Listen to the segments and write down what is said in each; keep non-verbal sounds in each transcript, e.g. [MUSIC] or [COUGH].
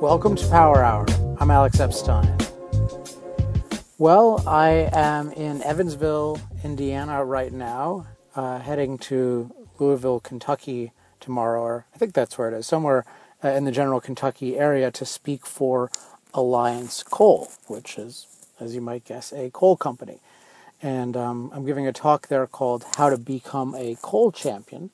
Welcome to Power Hour. I'm Alex Epstein. Well, I am in Evansville, Indiana right now, uh, heading to Louisville, Kentucky tomorrow, or I think that's where it is, somewhere uh, in the general Kentucky area to speak for Alliance Coal, which is, as you might guess, a coal company. And um, I'm giving a talk there called How to Become a Coal Champion.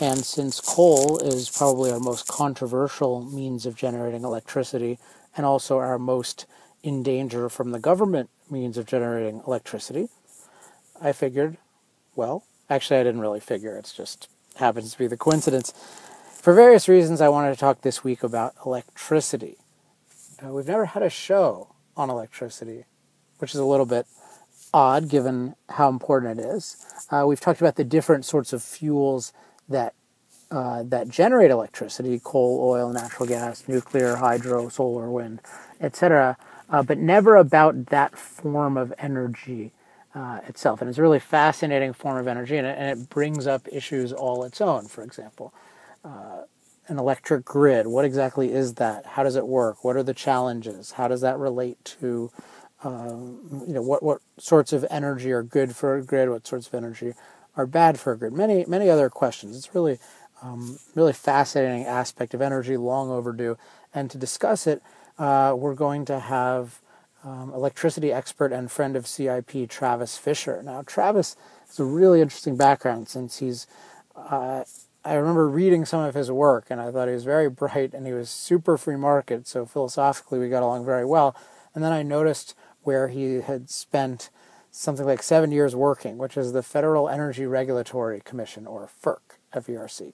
And since coal is probably our most controversial means of generating electricity and also our most in danger from the government means of generating electricity, I figured, well, actually, I didn't really figure, it just happens to be the coincidence. For various reasons, I wanted to talk this week about electricity. Uh, we've never had a show on electricity, which is a little bit odd given how important it is. Uh, we've talked about the different sorts of fuels that uh, that generate electricity: coal, oil, natural gas, nuclear, hydro, solar, wind, etc. Uh, but never about that form of energy uh, itself. And it's a really fascinating form of energy, and it, and it brings up issues all its own. For example, uh, an electric grid. What exactly is that? How does it work? What are the challenges? How does that relate to um, you know what what sorts of energy are good for a grid? What sorts of energy are bad for grid? Many many other questions. It's really um, really fascinating aspect of energy, long overdue. And to discuss it, uh, we're going to have um, electricity expert and friend of CIP, Travis Fisher. Now, Travis has a really interesting background since he's. Uh, I remember reading some of his work, and I thought he was very bright and he was super free market. So philosophically, we got along very well. And then I noticed where he had spent something like seven years working, which is the Federal Energy Regulatory Commission, or FERC, F-E-R-C.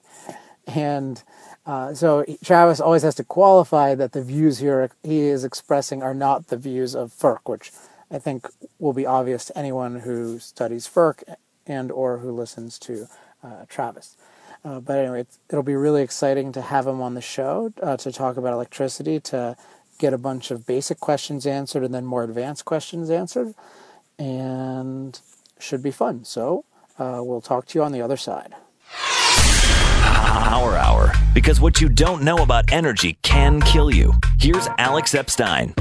And uh, so Travis always has to qualify that the views here he is expressing are not the views of FERC, which I think will be obvious to anyone who studies FERC and or who listens to uh, Travis. Uh, but anyway, it'll be really exciting to have him on the show uh, to talk about electricity, to get a bunch of basic questions answered and then more advanced questions answered, and should be fun. So uh, we'll talk to you on the other side. Power Hour, because what you don't know about energy can kill you. Here's Alex Epstein.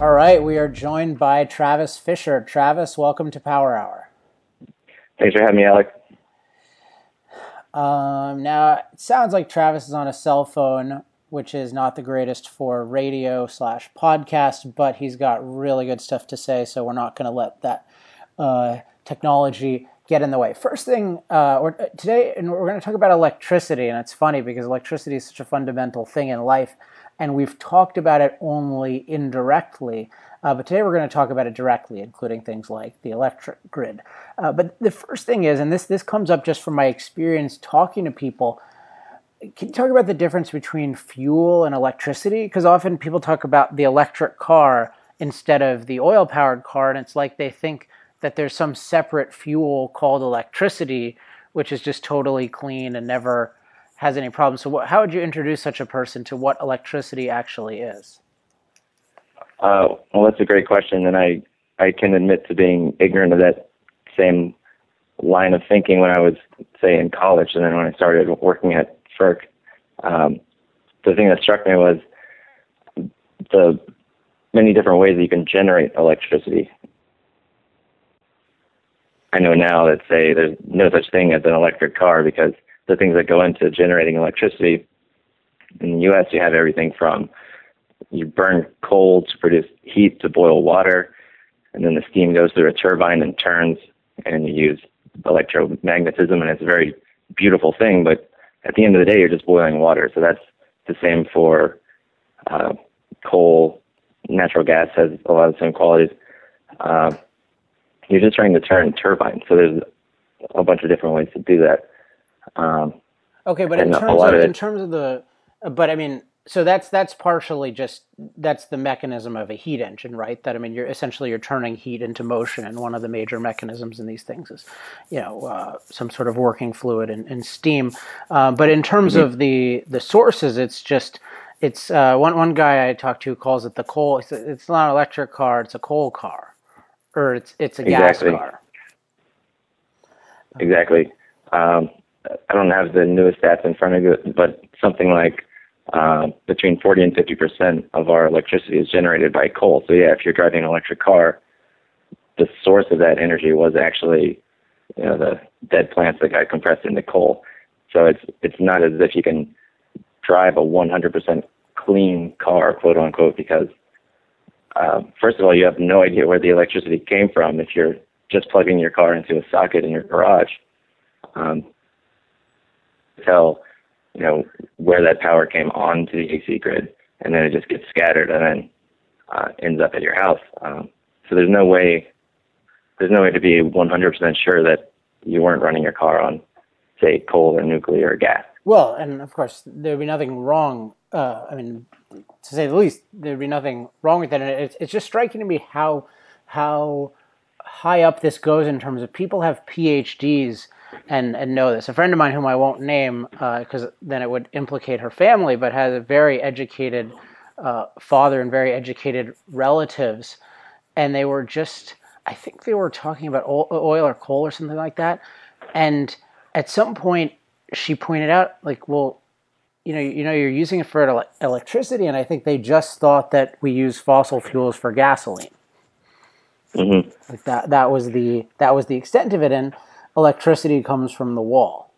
All right, we are joined by Travis Fisher. Travis, welcome to Power Hour. Thanks for having me, Alex. Um, now, it sounds like Travis is on a cell phone, which is not the greatest for radio slash podcast, but he's got really good stuff to say, so we're not going to let that uh, technology get in the way. First thing, uh, or, today, and we're going to talk about electricity, and it's funny because electricity is such a fundamental thing in life, and we've talked about it only indirectly. Uh, but today we're going to talk about it directly, including things like the electric grid. Uh, but the first thing is, and this this comes up just from my experience talking to people. Can you talk about the difference between fuel and electricity? Because often people talk about the electric car instead of the oil powered car, and it's like they think that there's some separate fuel called electricity, which is just totally clean and never has any problems. So, what, how would you introduce such a person to what electricity actually is? Uh, well, that's a great question, and I I can admit to being ignorant of that same line of thinking when I was say in college, and then when I started working at FERC. Um, the thing that struck me was the many different ways that you can generate electricity. I know now that say there's no such thing as an electric car because the things that go into generating electricity in the U.S. you have everything from you burn coal to produce heat to boil water, and then the steam goes through a turbine and turns, and you use electromagnetism, and it's a very beautiful thing. But at the end of the day, you're just boiling water. So that's the same for uh, coal. Natural gas has a lot of the same qualities. Uh, you're just trying to turn turbines. So there's a bunch of different ways to do that. Um, okay, but in terms of, in terms of the but I mean, so that's that's partially just that's the mechanism of a heat engine, right? That I mean, you're essentially you're turning heat into motion, and one of the major mechanisms in these things is, you know, uh, some sort of working fluid and, and steam. Uh, but in terms mm-hmm. of the the sources, it's just it's uh, one one guy I talked to calls it the coal. It's, it's not an electric car; it's a coal car, or it's it's a exactly. gas car. Exactly. Um, I don't have the newest stats in front of you, but something like uh, between 40 and 50 percent of our electricity is generated by coal. So yeah, if you're driving an electric car, the source of that energy was actually you know the dead plants that got compressed into coal. So it's it's not as if you can drive a 100 percent clean car, quote unquote, because uh, first of all, you have no idea where the electricity came from if you're just plugging your car into a socket in your garage. Um, tell you know, where that power came onto the AC grid, and then it just gets scattered and then uh, ends up at your house. Um, so there's no way, there's no way to be 100% sure that you weren't running your car on, say, coal or nuclear or gas. Well, and of course, there'd be nothing wrong. Uh, I mean, to say the least, there'd be nothing wrong with that. And it's, it's just striking to me how how high up this goes in terms of people have PhDs and and know this. A friend of mine, whom I won't name because uh, then it would implicate her family, but has a very educated uh, father and very educated relatives, and they were just. I think they were talking about oil or coal or something like that, and at some point she pointed out, like, well, you know, you know, you're using it for electricity, and I think they just thought that we use fossil fuels for gasoline. Mm-hmm. Like that, that was the that was the extent of it, and electricity comes from the wall.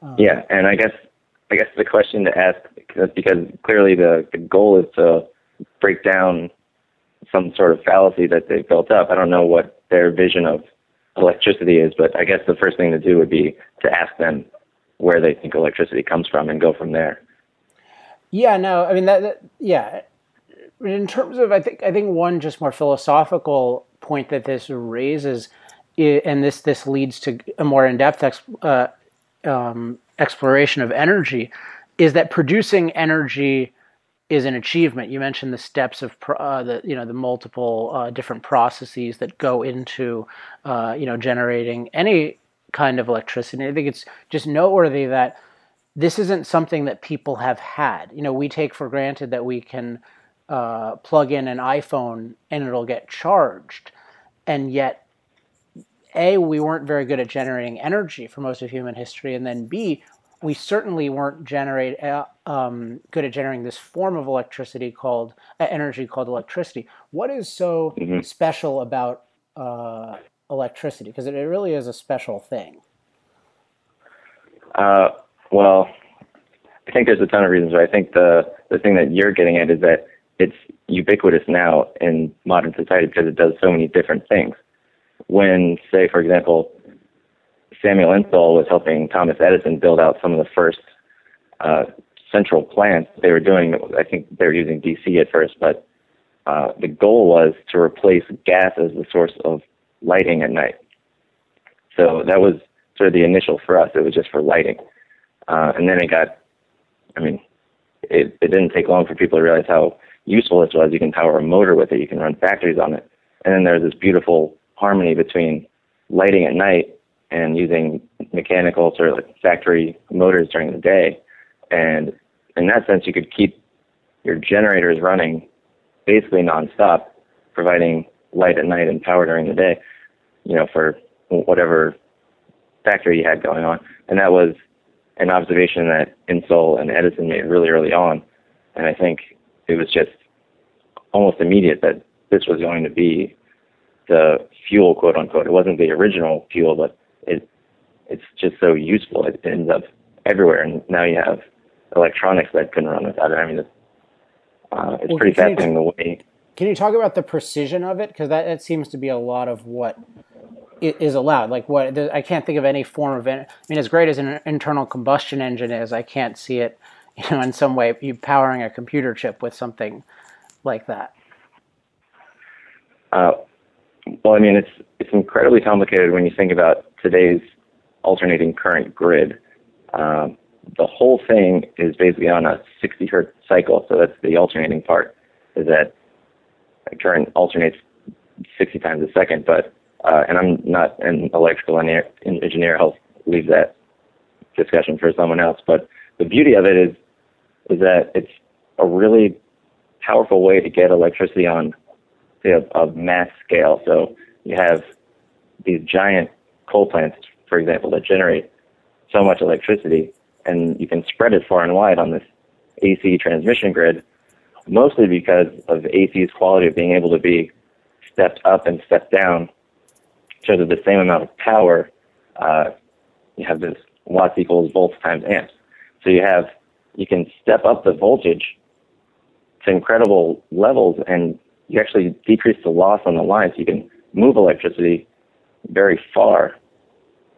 Um, yeah, and I guess I guess the question to ask because, because clearly the, the goal is to break down some sort of fallacy that they've built up. I don't know what their vision of electricity is, but I guess the first thing to do would be to ask them where they think electricity comes from and go from there. Yeah, no, I mean that, that yeah. In terms of, I think I think one just more philosophical point that this raises and this this leads to a more in-depth ex, uh, um, exploration of energy, is that producing energy is an achievement. You mentioned the steps of uh, the you know the multiple uh, different processes that go into uh, you know generating any kind of electricity. I think it's just noteworthy that this isn't something that people have had. You know, we take for granted that we can uh, plug in an iPhone and it'll get charged, and yet a, we weren't very good at generating energy for most of human history, and then B, we certainly weren't generate uh, um, good at generating this form of electricity called uh, energy called electricity. What is so mm-hmm. special about uh, electricity? Because it, it, really is a special thing. Uh, well, I think there's a ton of reasons. I think the the thing that you're getting at is that it's ubiquitous now in modern society because it does so many different things when, say, for example, Samuel Insull was helping Thomas Edison build out some of the first uh, central plants they were doing. I think they were using DC at first, but uh, the goal was to replace gas as the source of lighting at night. So that was sort of the initial for us. It was just for lighting, uh, and then it got. I mean, it, it didn't take long for people to realize how useful this was. You can power a motor with it. You can run factories on it, and then there's this beautiful harmony between lighting at night and using mechanical sort of like factory motors during the day. And in that sense, you could keep your generators running basically nonstop, providing light at night and power during the day, you know, for whatever factory you had going on. And that was an observation that Insull and Edison made really early on. And I think it was just almost immediate that this was going to be the fuel, quote unquote. It wasn't the original fuel, but it it's just so useful. It ends up everywhere, and now you have electronics that can run without it. I mean, it's, uh, it's well, pretty fascinating the way. Can you talk about the precision of it? Because that, that seems to be a lot of what is allowed. Like what I can't think of any form of. I mean, as great as an internal combustion engine is, I can't see it. You know, in some way, you powering a computer chip with something like that. Uh, well, I mean, it's it's incredibly complicated when you think about today's alternating current grid. Um, the whole thing is basically on a 60 hertz cycle. So that's the alternating part. Is that current alternates 60 times a second, but uh, and I'm not an electrical engineer. I'll leave that discussion for someone else. But the beauty of it is is that it's a really powerful way to get electricity on say, a, a mass scale. So you have these giant coal plants, for example, that generate so much electricity, and you can spread it far and wide on this AC transmission grid, mostly because of AC's quality of being able to be stepped up and stepped down so that the same amount of power, uh, you have this watts equals volts times amps. So you have, you can step up the voltage to incredible levels and you actually decrease the loss on the line so you can move electricity very far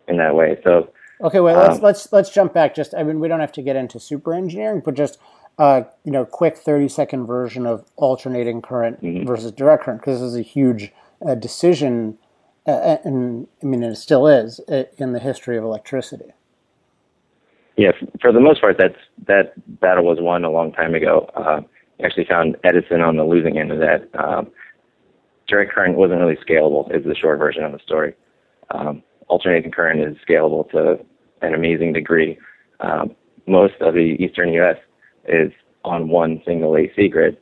in that way. So okay, well let's um, let's let's jump back. Just I mean we don't have to get into super engineering, but just uh, you know quick thirty second version of alternating current mm-hmm. versus direct current because this is a huge uh, decision, uh, and I mean it still is uh, in the history of electricity. Yeah, for the most part, that's that battle was won a long time ago. Actually found Edison on the losing end of that. Um, direct current wasn't really scalable, is the short version of the story. Um, alternating current is scalable to an amazing degree. Um, most of the eastern U.S. is on one single AC grid.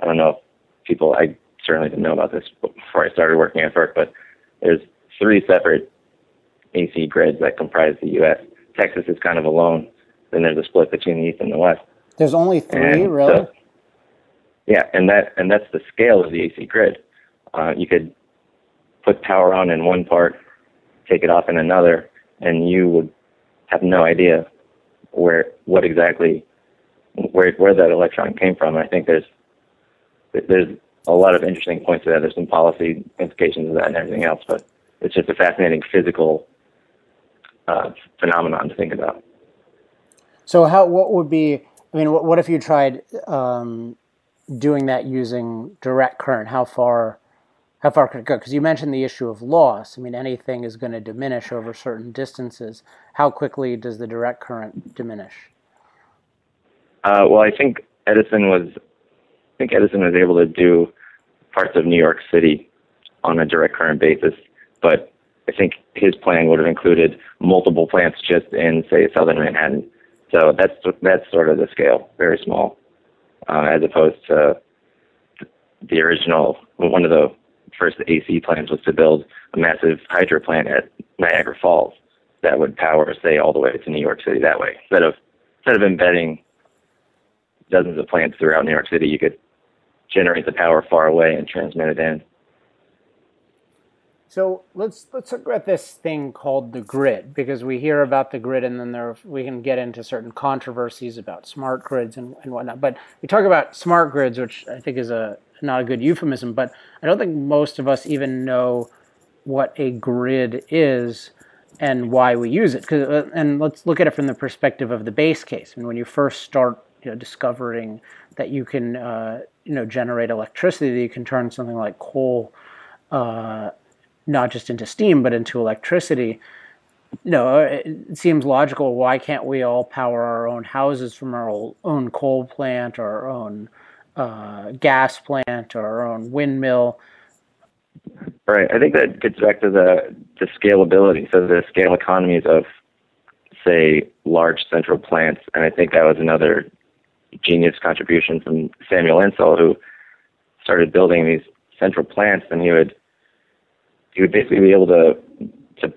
I don't know if people, I certainly didn't know about this before I started working at FERC, but there's three separate AC grids that comprise the U.S. Texas is kind of alone. Then there's a split between the East and the West. There's only three, and really? So, yeah, and that and that's the scale of the AC grid. Uh, you could put power on in one part, take it off in another, and you would have no idea where what exactly where where that electron came from. I think there's there's a lot of interesting points to that. There's some policy implications of that and everything else, but it's just a fascinating physical uh, phenomenon to think about. So, how what would be? I mean, what, what if you tried um, doing that using direct current? How far? How far could it go? Because you mentioned the issue of loss. I mean, anything is going to diminish over certain distances. How quickly does the direct current diminish? Uh, well, I think Edison was. I think Edison was able to do parts of New York City on a direct current basis, but I think his plan would have included multiple plants just in, say, southern Manhattan. So that's that's sort of the scale, very small, uh, as opposed to the original. One of the first AC plans was to build a massive hydro plant at Niagara Falls that would power, say, all the way to New York City that way. Instead of instead of embedding dozens of plants throughout New York City, you could generate the power far away and transmit it in. So let's let's talk about this thing called the grid because we hear about the grid and then there we can get into certain controversies about smart grids and, and whatnot. But we talk about smart grids, which I think is a not a good euphemism, but I don't think most of us even know what a grid is and why we use it. Uh, and let's look at it from the perspective of the base case. And when you first start you know, discovering that you can uh, you know generate electricity, that you can turn something like coal uh, not just into steam but into electricity. You know it seems logical. Why can't we all power our own houses from our own coal plant or our own uh, gas plant or our own windmill? Right. I think that gets back to the the scalability. So the scale economies of say large central plants and i think that was another genius contribution from samuel insull who started building these central plants and he would you would basically be able to to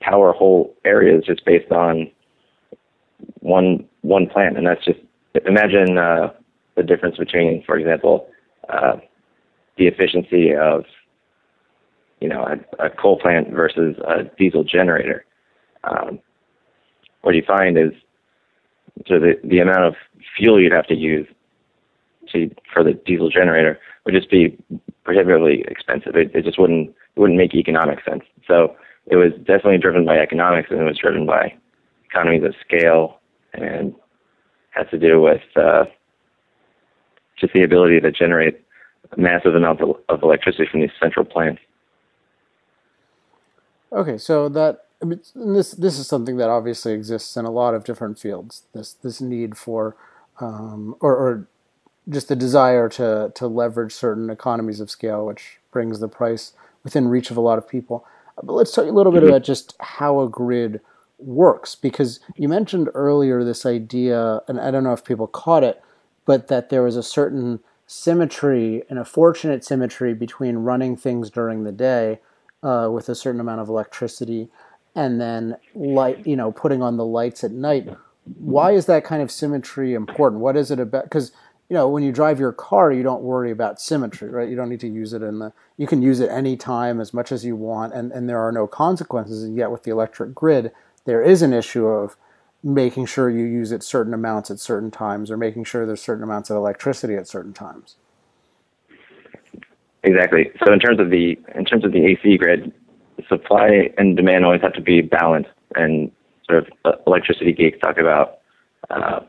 power whole areas just based on one one plant, and that's just imagine uh, the difference between, for example, uh, the efficiency of you know a, a, coal plant versus a diesel generator. Um, what you find is so the the amount of fuel you'd have to use to for the diesel generator would just be prohibitively expensive. It, it just wouldn't it wouldn't make economic sense. So it was definitely driven by economics and it was driven by economies of scale and has to do with uh, just the ability to generate massive amounts of, electricity from these central plants. Okay, so that I mean, this this is something that obviously exists in a lot of different fields. This this need for um, or, or just the desire to to leverage certain economies of scale, which brings the price within reach of a lot of people. But let's talk a little bit mm-hmm. about just how a grid works, because you mentioned earlier this idea, and I don't know if people caught it, but that there was a certain symmetry and a fortunate symmetry between running things during the day uh, with a certain amount of electricity and then light, you know, putting on the lights at night. Why is that kind of symmetry important? What is it about? Because you know, when you drive your car, you don't worry about symmetry, right? You don't need to use it in the. You can use it anytime as much as you want, and and there are no consequences. And yet, with the electric grid, there is an issue of making sure you use it certain amounts at certain times, or making sure there's certain amounts of electricity at certain times. Exactly. So in terms of the in terms of the AC grid, supply and demand always have to be balanced, and sort of uh, electricity geeks talk about uh,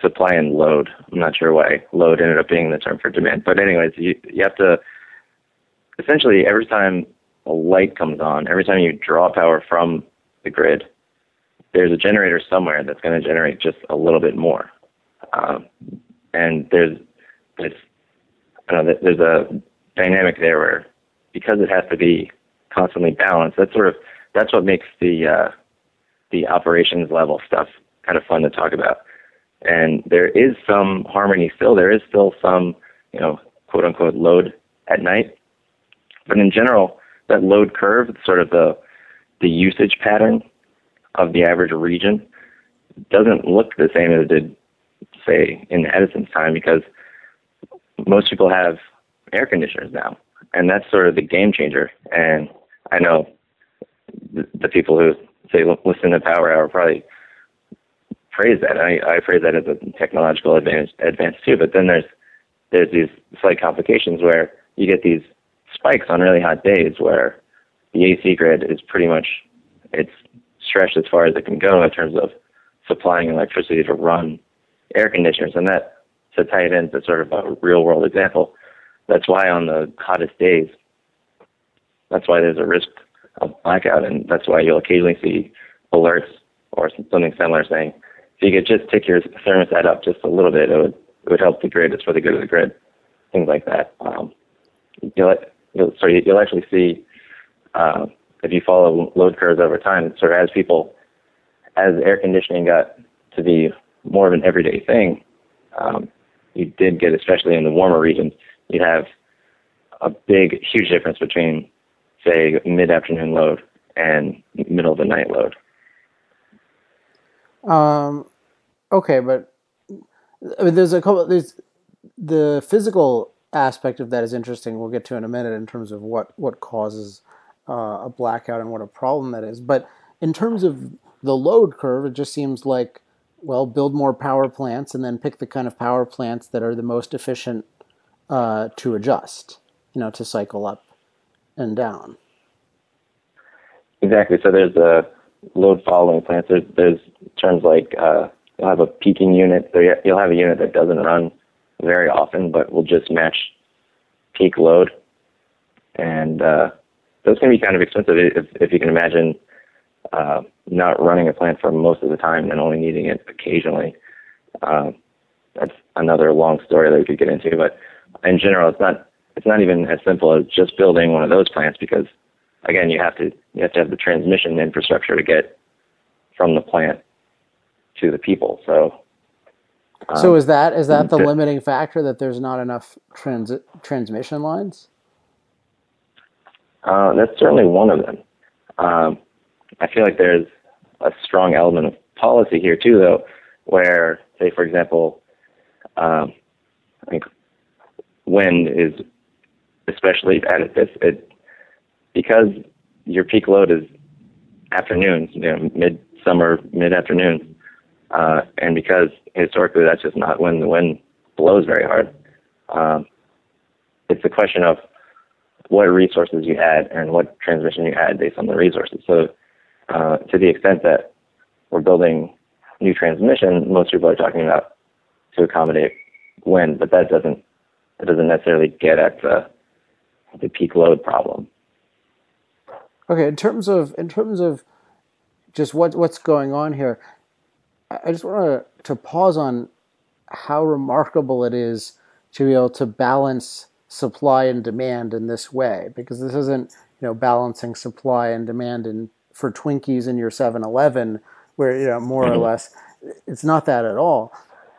supply and load. I'm not sure why load ended up being the term for demand, but anyways, you you have to essentially every time a light comes on, every time you draw power from the grid, there's a generator somewhere that's going to generate just a little bit more, um, and there's I know there's a dynamic there where because it has to be constantly balanced, that's sort of that's what makes the uh, the operations level stuff kind of fun to talk about and there is some harmony still. There is still some, you know, quote unquote load at night. But in general, that load curve, sort of the the usage pattern of the average region, doesn't look the same as it did, say, in Edison's time, because most people have air conditioners now, and that's sort of the game changer. And I know the, the people who say listen to Power Hour probably phrase that. I, I phrase that as a technological advance, advance too. But then there's there's these slight complications where you get these spikes on really hot days where the AC grid is pretty much it's stretched as far as it can go in terms of supplying electricity to run air conditioners, and that to tie it into sort of a real world example. That's why on the hottest days, that's why there's a risk of blackout, and that's why you'll occasionally see alerts or something similar saying if you could just tick your thermostat up just a little bit, it would it would help the grid. It's for the good of the grid, things like that. Um, you'll, you'll you'll actually see uh, if you follow load curves over time. Sort of as people as air conditioning got to be more of an everyday thing, um, you did get especially in the warmer regions, you'd have a big huge difference between say mid afternoon load and middle of the night load. Um, okay, but I mean, there's a couple. There's the physical aspect of that is interesting. We'll get to in a minute in terms of what what causes uh, a blackout and what a problem that is. But in terms of the load curve, it just seems like well, build more power plants and then pick the kind of power plants that are the most efficient uh, to adjust. You know, to cycle up and down. Exactly. So there's a load following plants. There's, there's terms like uh, you'll have a peaking unit. You'll have a unit that doesn't run very often, but will just match peak load. And uh, those can be kind of expensive if, if you can imagine uh, not running a plant for most of the time and only needing it occasionally. Uh, that's another long story that we could get into. But in general, it's not it's not even as simple as just building one of those plants because again, you have to you have to have the transmission infrastructure to get from the plant to the people. So, um, so is that is that the to, limiting factor that there's not enough transit transmission lines? Uh, that's certainly one of them. Um, I feel like there's a strong element of policy here too, though, where, say, for example, um, I think wind is especially bad at this. It because your peak load is afternoons, you know, mid-summer, mid-afternoons, uh, and because historically that's just not when the wind blows very hard. Um, it's a question of what resources you had and what transmission you had based on the resources. So, uh, to the extent that we're building new transmission, most people are talking about to accommodate wind, but that doesn't that doesn't necessarily get at the the peak load problem. Okay, in terms of in terms of just what what's going on here. I just want to, to pause on how remarkable it is to be able to balance supply and demand in this way, because this isn't you know balancing supply and demand in for Twinkies in your 7-Eleven, where you know more or mm-hmm. less it's not that at all.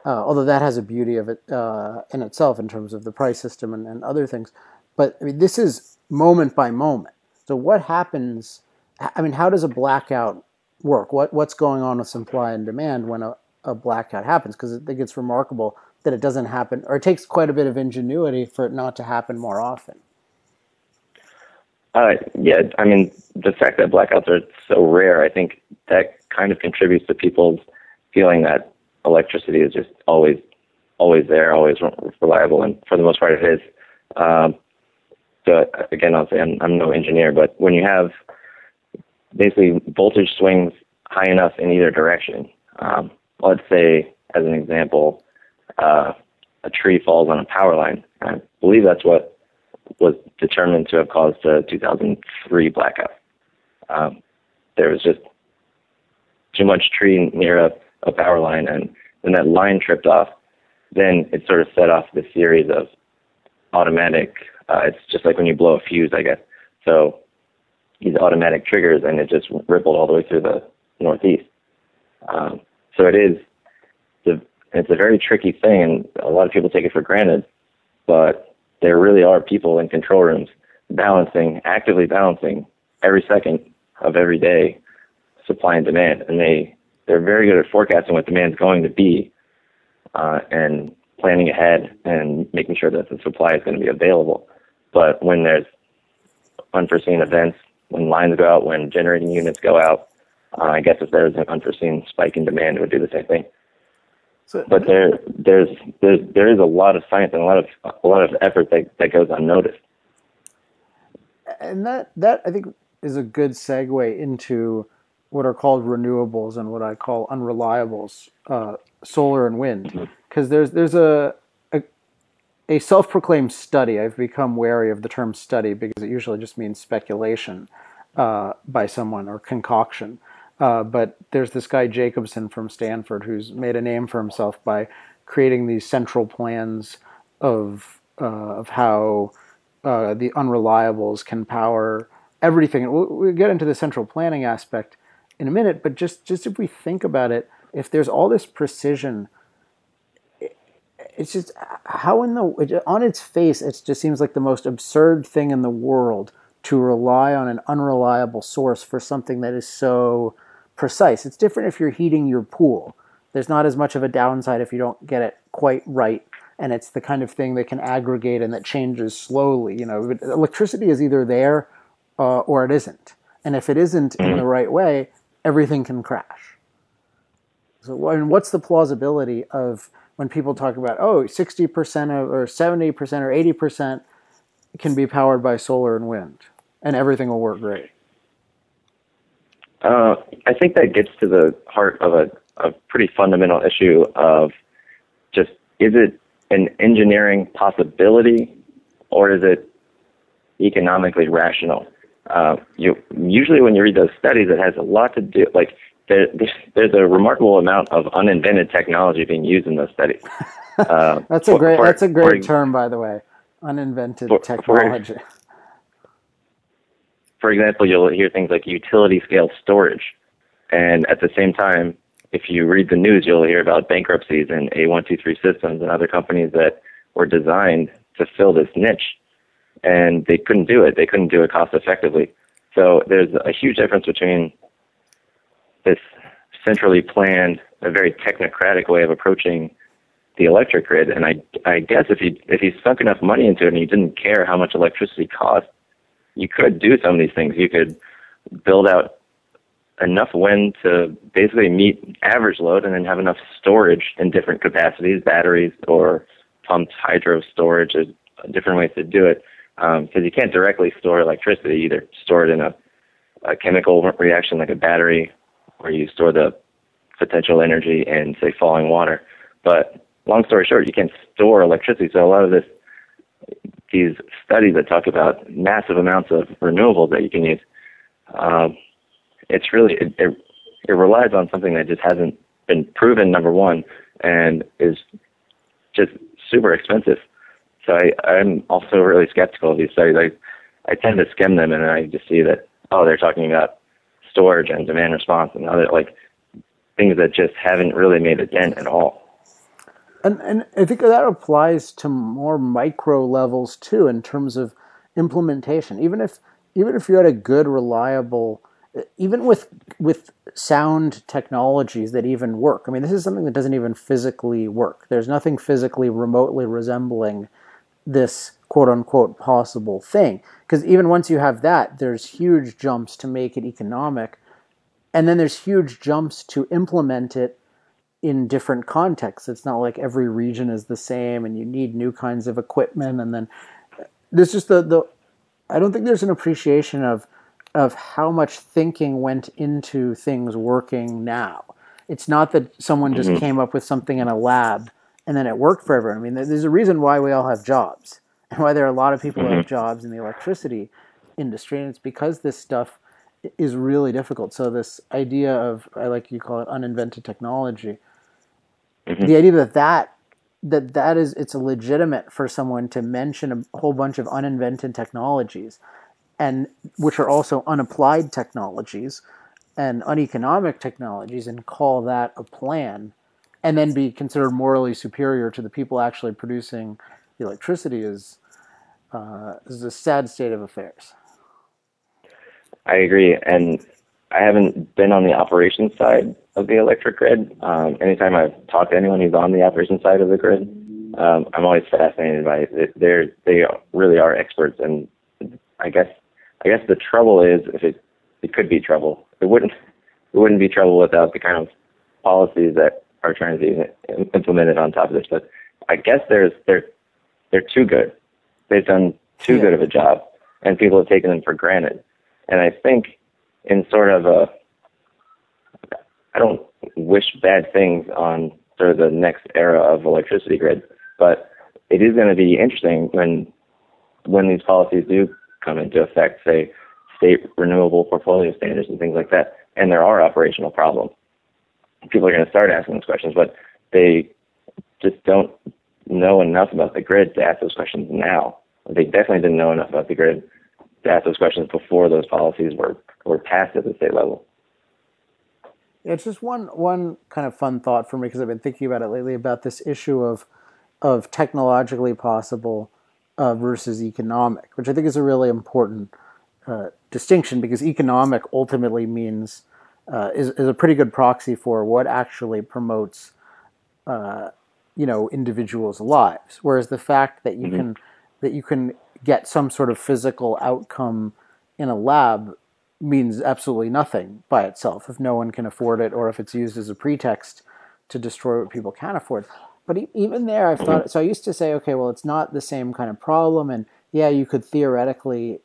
Uh, although that has a beauty of it uh, in itself in terms of the price system and, and other things. But I mean, this is moment by moment. So what happens? I mean, how does a blackout work? What what's going on with supply and demand when a, a blackout happens? Because I think it's remarkable that it doesn't happen, or it takes quite a bit of ingenuity for it not to happen more often. Uh, yeah, I mean, the fact that blackouts are so rare, I think that kind of contributes to people's feeling that electricity is just always, always there, always reliable, and for the most part, it is. Um, so again, I'll say I'm, I'm no engineer, but when you have basically voltage swings high enough in either direction, um, let's say as an example, uh, a tree falls on a power line. I believe that's what was determined to have caused the 2003 blackout. Um, there was just too much tree near a, a power line, and when that line tripped off, then it sort of set off the series of automatic. Uh, it's just like when you blow a fuse, I guess. So these automatic triggers, and it just rippled all the way through the Northeast. Um, so it is, the, it's a very tricky thing, and a lot of people take it for granted. But there really are people in control rooms balancing, actively balancing every second of every day supply and demand, and they they're very good at forecasting what demand is going to be, uh, and planning ahead and making sure that the supply is going to be available. But when there's unforeseen events, when lines go out, when generating units go out, uh, I guess if there's an unforeseen spike in demand, it would do the same thing. So, but there, there's, there's, there is a lot of science and a lot of, a lot of effort that, that goes unnoticed. And that, that I think is a good segue into what are called renewables and what I call unreliables, uh, solar and wind, because mm-hmm. there's there's a, a, a self-proclaimed study. I've become wary of the term study because it usually just means speculation uh, by someone or concoction. Uh, but there's this guy Jacobson from Stanford who's made a name for himself by creating these central plans of uh, of how uh, the unreliables can power everything. We'll, we'll get into the central planning aspect in a minute, but just just if we think about it, if there's all this precision, it's just how in the on its face it just seems like the most absurd thing in the world to rely on an unreliable source for something that is so precise. It's different if you're heating your pool. There's not as much of a downside if you don't get it quite right and it's the kind of thing that can aggregate and that changes slowly. You know, electricity is either there uh, or it isn't. And if it isn't in the right way, everything can crash. So, I mean, what's the plausibility of when people talk about, oh, 60% of, or 70% or 80% can be powered by solar and wind and everything will work great? Uh, I think that gets to the heart of a, a pretty fundamental issue of just is it an engineering possibility or is it economically rational? uh, you usually when you read those studies, it has a lot to do like there, there's a remarkable amount of uninvented technology being used in those studies. [LAUGHS] Uh, that's a great for, that's a great for, term, by the way, uninvented for, technology. [LAUGHS] For, example, you'll hear things like utility scale storage, and at the same time, if you read the news, you'll hear about bankruptcies and A123 systems and other companies that were designed to fill this niche and they couldn't do it. They couldn't do it cost effectively. So there's a huge difference between this centrally planned, a very technocratic way of approaching the electric grid. And I, I guess if you if you sunk enough money into it and you didn't care how much electricity cost, you could do some of these things. You could build out enough wind to basically meet average load and then have enough storage in different capacities, batteries or pumped hydro storage. There's different ways to do it because um, you can't directly store electricity. Either store it in a, a chemical reaction like a battery, or you store the potential energy in, say, falling water. But long story short, you can't store electricity. So a lot of this, these studies that talk about massive amounts of renewables that you can use, um, it's really it, it, it relies on something that just hasn't been proven. Number one, and is just super expensive. So I, I'm also really skeptical of these studies. I I tend to skim them, and I just see that oh, they're talking about storage and demand response and other like things that just haven't really made a dent at all. And and I think that applies to more micro levels too, in terms of implementation. Even if even if you had a good, reliable, even with with sound technologies that even work. I mean, this is something that doesn't even physically work. There's nothing physically remotely resembling this quote unquote possible thing. Because even once you have that, there's huge jumps to make it economic. And then there's huge jumps to implement it in different contexts. It's not like every region is the same and you need new kinds of equipment. And then there's just the, the I don't think there's an appreciation of of how much thinking went into things working now. It's not that someone just mm-hmm. came up with something in a lab and then it worked for everyone. I mean, there's a reason why we all have jobs why there are a lot of people who have mm-hmm. jobs in the electricity industry, and it's because this stuff is really difficult. So this idea of I like you call it uninvented technology, mm-hmm. the idea that that that that is it's legitimate for someone to mention a whole bunch of uninvented technologies and which are also unapplied technologies and uneconomic technologies and call that a plan and then be considered morally superior to the people actually producing the electricity is uh, is a sad state of affairs. I agree, and I haven't been on the operations side of the electric grid. Um, anytime I've talked to anyone who's on the operations side of the grid, um, I'm always fascinated by it. They're they really are experts, and I guess I guess the trouble is if it it could be trouble. It wouldn't it wouldn't be trouble without the kind of policies that are trying to be implemented on top of this. But I guess there's they're they're too good. They've done too yeah. good of a job, and people have taken them for granted. And I think in sort of a I don't wish bad things on sort of the next era of electricity grid, but it is going to be interesting when when these policies do come into effect, say state renewable portfolio standards and things like that, and there are operational problems. People are going to start asking those questions, but they just don't know enough about the grid to ask those questions now. They definitely didn't know enough about the grid to ask those questions before those policies were, were passed at the state level. It's just one one kind of fun thought for me because I've been thinking about it lately about this issue of of technologically possible uh, versus economic, which I think is a really important uh, distinction because economic ultimately means uh, is is a pretty good proxy for what actually promotes uh, you know individuals' lives. Whereas the fact that you mm-hmm. can that you can get some sort of physical outcome in a lab means absolutely nothing by itself if no one can afford it or if it's used as a pretext to destroy what people can afford. But even there, I've thought. So I used to say, okay, well, it's not the same kind of problem, and yeah, you could theoretically.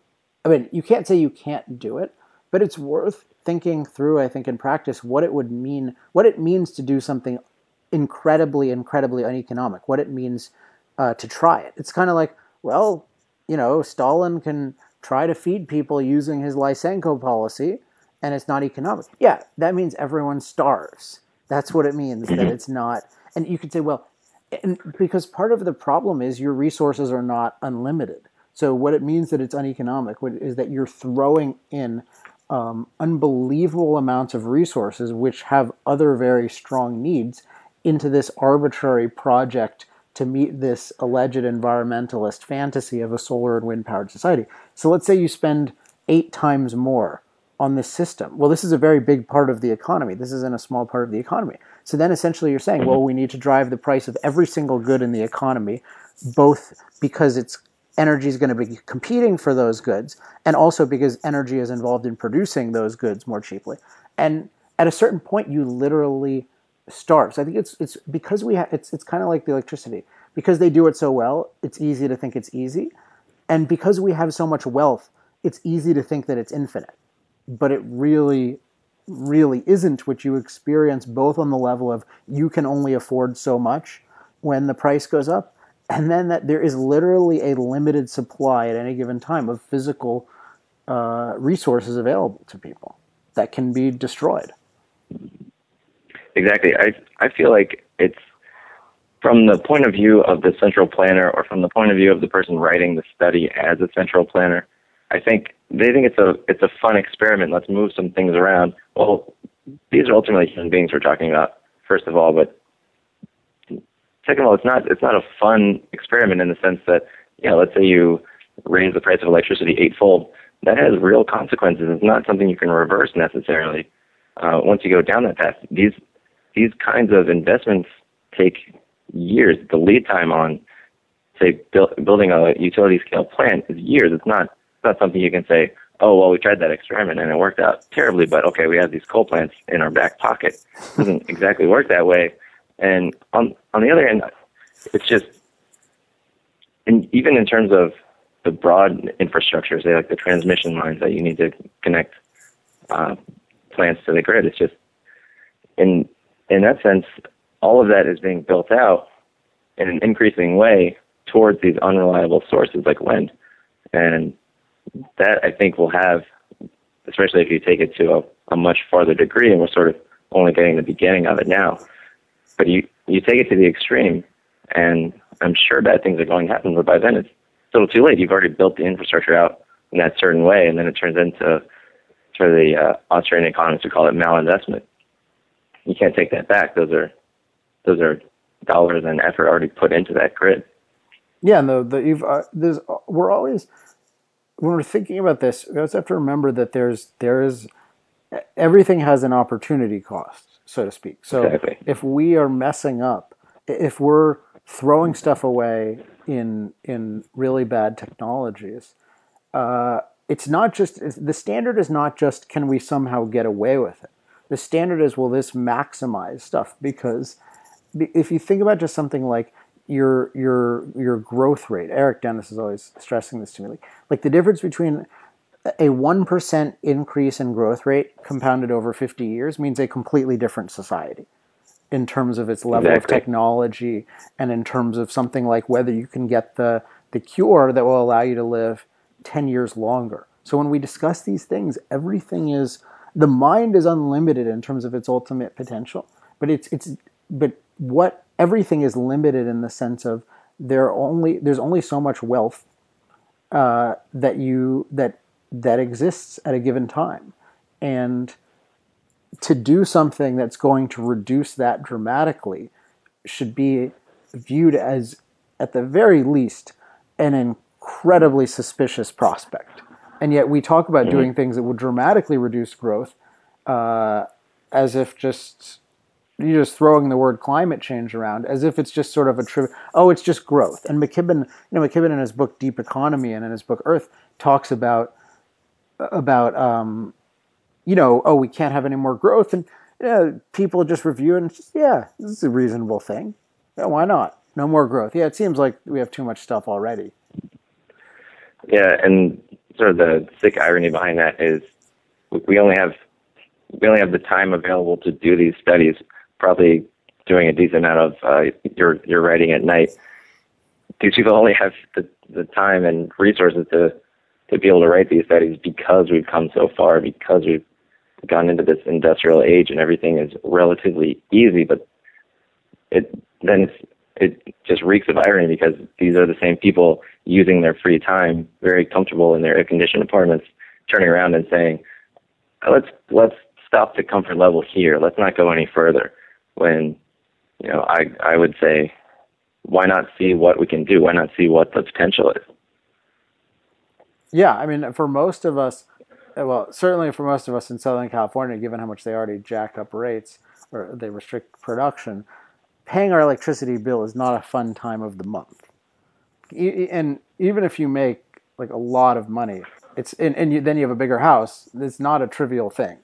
I mean, you can't say you can't do it, but it's worth thinking through. I think in practice, what it would mean, what it means to do something incredibly, incredibly uneconomic. What it means uh, to try it. It's kind of like, well, you know, Stalin can try to feed people using his Lysenko policy, and it's not economic. Yeah, that means everyone starves. That's what it means that it's not. And you could say, well, and because part of the problem is your resources are not unlimited. So what it means that it's uneconomic is that you're throwing in um, unbelievable amounts of resources which have other very strong needs into this arbitrary project to meet this alleged environmentalist fantasy of a solar and wind powered society. So let's say you spend eight times more on this system. Well, this is a very big part of the economy. This isn't a small part of the economy. So then essentially you're saying, well, we need to drive the price of every single good in the economy, both because it's energy is going to be competing for those goods and also because energy is involved in producing those goods more cheaply. And at a certain point you literally starves. I think it's it's because we have it's it's kind of like the electricity because they do it so well. It's easy to think it's easy, and because we have so much wealth, it's easy to think that it's infinite. But it really, really isn't. What you experience both on the level of you can only afford so much when the price goes up, and then that there is literally a limited supply at any given time of physical uh, resources available to people that can be destroyed. Exactly. I I feel like it's from the point of view of the central planner or from the point of view of the person writing the study as a central planner, I think they think it's a it's a fun experiment. Let's move some things around. Well, these are ultimately human beings we're talking about, first of all, but second of all, it's not it's not a fun experiment in the sense that, you know, let's say you raise the price of electricity eightfold. That has real consequences. It's not something you can reverse necessarily. Uh, once you go down that path, these these kinds of investments take years. The lead time on, say, build, building a utility scale plant is years. It's not it's not something you can say, oh well, we tried that experiment and it worked out terribly, but okay, we have these coal plants in our back pocket. It doesn't [LAUGHS] exactly work that way. And on on the other hand, it's just, and even in terms of the broad infrastructure, say like the transmission lines that you need to connect uh, plants to the grid, it's just in in that sense, all of that is being built out in an increasing way towards these unreliable sources like wind, and that I think will have, especially if you take it to a, a much farther degree, and we're sort of only getting the beginning of it now. But you you take it to the extreme, and I'm sure bad things are going to happen. But by then, it's a little too late. You've already built the infrastructure out in that certain way, and then it turns into, for the uh, Austrian economists we call it malinvestment. You can't take that back. Those are those are dollars and effort already put into that grid. Yeah, and the the you've uh, there's we're always when we're thinking about this, we always have to remember that there's there's everything has an opportunity cost, so to speak. So exactly. if we are messing up, if we're throwing stuff away in in really bad technologies, uh, it's not just the standard is not just can we somehow get away with it. The standard is will this maximize stuff because if you think about just something like your your your growth rate, Eric Dennis is always stressing this to me, like like the difference between a 1% increase in growth rate compounded over 50 years means a completely different society in terms of its level exactly. of technology and in terms of something like whether you can get the the cure that will allow you to live 10 years longer. So when we discuss these things, everything is the mind is unlimited in terms of its ultimate potential, but it's it's but what everything is limited in the sense of there only there's only so much wealth uh, that you that that exists at a given time, and to do something that's going to reduce that dramatically should be viewed as at the very least an incredibly suspicious prospect. And yet we talk about mm-hmm. doing things that would dramatically reduce growth uh, as if just you're just throwing the word climate change around as if it's just sort of a tri- oh it's just growth. And mckibben you know mckibben in his book deep economy and in his book Eaarth talks about about um, you know oh we can't have any more growth. And you know, people just review and just yeah this is a reasonable thing. Yeah, why not? No more growth. Yeah it seems like we have too much stuff already. Yeah and sort of the sick irony behind that is we only have we only have the time available to do these studies probably doing a decent amount of uh, your your writing at night. These people only have the the time and resources to to be able to write these studies because we've come so far, because we've gone into this industrial age and everything is relatively easy. But it then it just reeks of irony because these are the same people using their free time, very comfortable in their air-conditioned apartments, turning around and saying, uh, "Let's let's stop the comfort level here. Let's not go any further." when you know I I would say why not see what we can do? Why not see what the potential is? Yeah, I mean, for most of us, well, certainly for most of us in Southern California, given how much they already jack up rates or they restrict production, paying our electricity bill is not a fun time of the month. And even if you make like a lot of money, it's and, and you, then you have a bigger house. It's not a trivial thing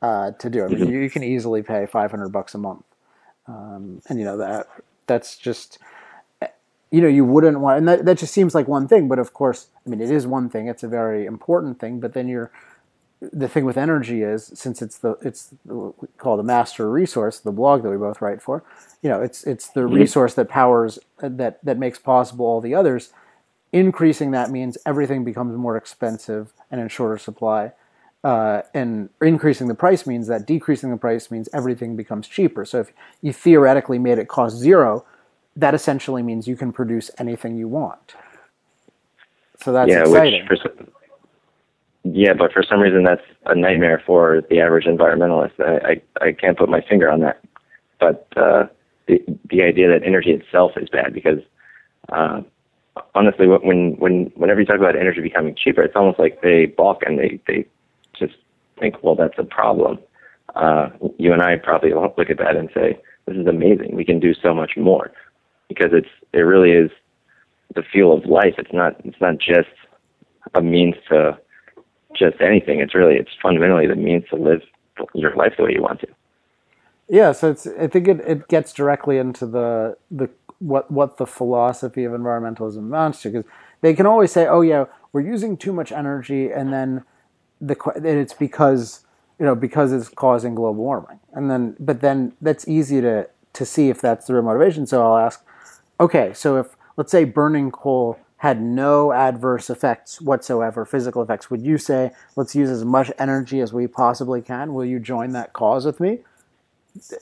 uh, to do. I mean, mm-hmm. you, you can easily pay five hundred bucks a month um, and you know that that's just you know you wouldn't want and that, that just seems like one thing but of course i mean it is one thing it's a very important thing but then you're the thing with energy is since it's the it's called the master resource the blog that we both write for you know it's it's the mm-hmm. resource that powers that that makes possible all the others increasing that means everything becomes more expensive and in shorter supply uh, and increasing the price means that decreasing the price means everything becomes cheaper. So if you theoretically made it cost zero, that essentially means you can produce anything you want. So that's yeah, exciting. Which yeah, but for some reason that's a nightmare for the average environmentalist. I, I, I can't put my finger on that. But uh, the the idea that energy itself is bad because uh, honestly, when when whenever you talk about energy becoming cheaper, it's almost like they balk and they they just think, well, that's a problem. Uh, you and I probably look at that and say, this is amazing. We can do so much more because it's it really is the fuel of life. It's not it's not just a means to just anything. It's really it's fundamentally the means to live your life the way you want to. Yeah, so it's I think it, it gets directly into the the what what the philosophy of environmentalism amounts to because they can always say, oh yeah, we're using too much energy, and then the and it's because you know because it's causing global warming, and then but then that's easy to to see if that's the real motivation. So I'll ask, okay, so if let's say burning coal had no adverse effects whatsoever, physical effects, would you say, let's use as much energy as we possibly can? Will you join that cause with me?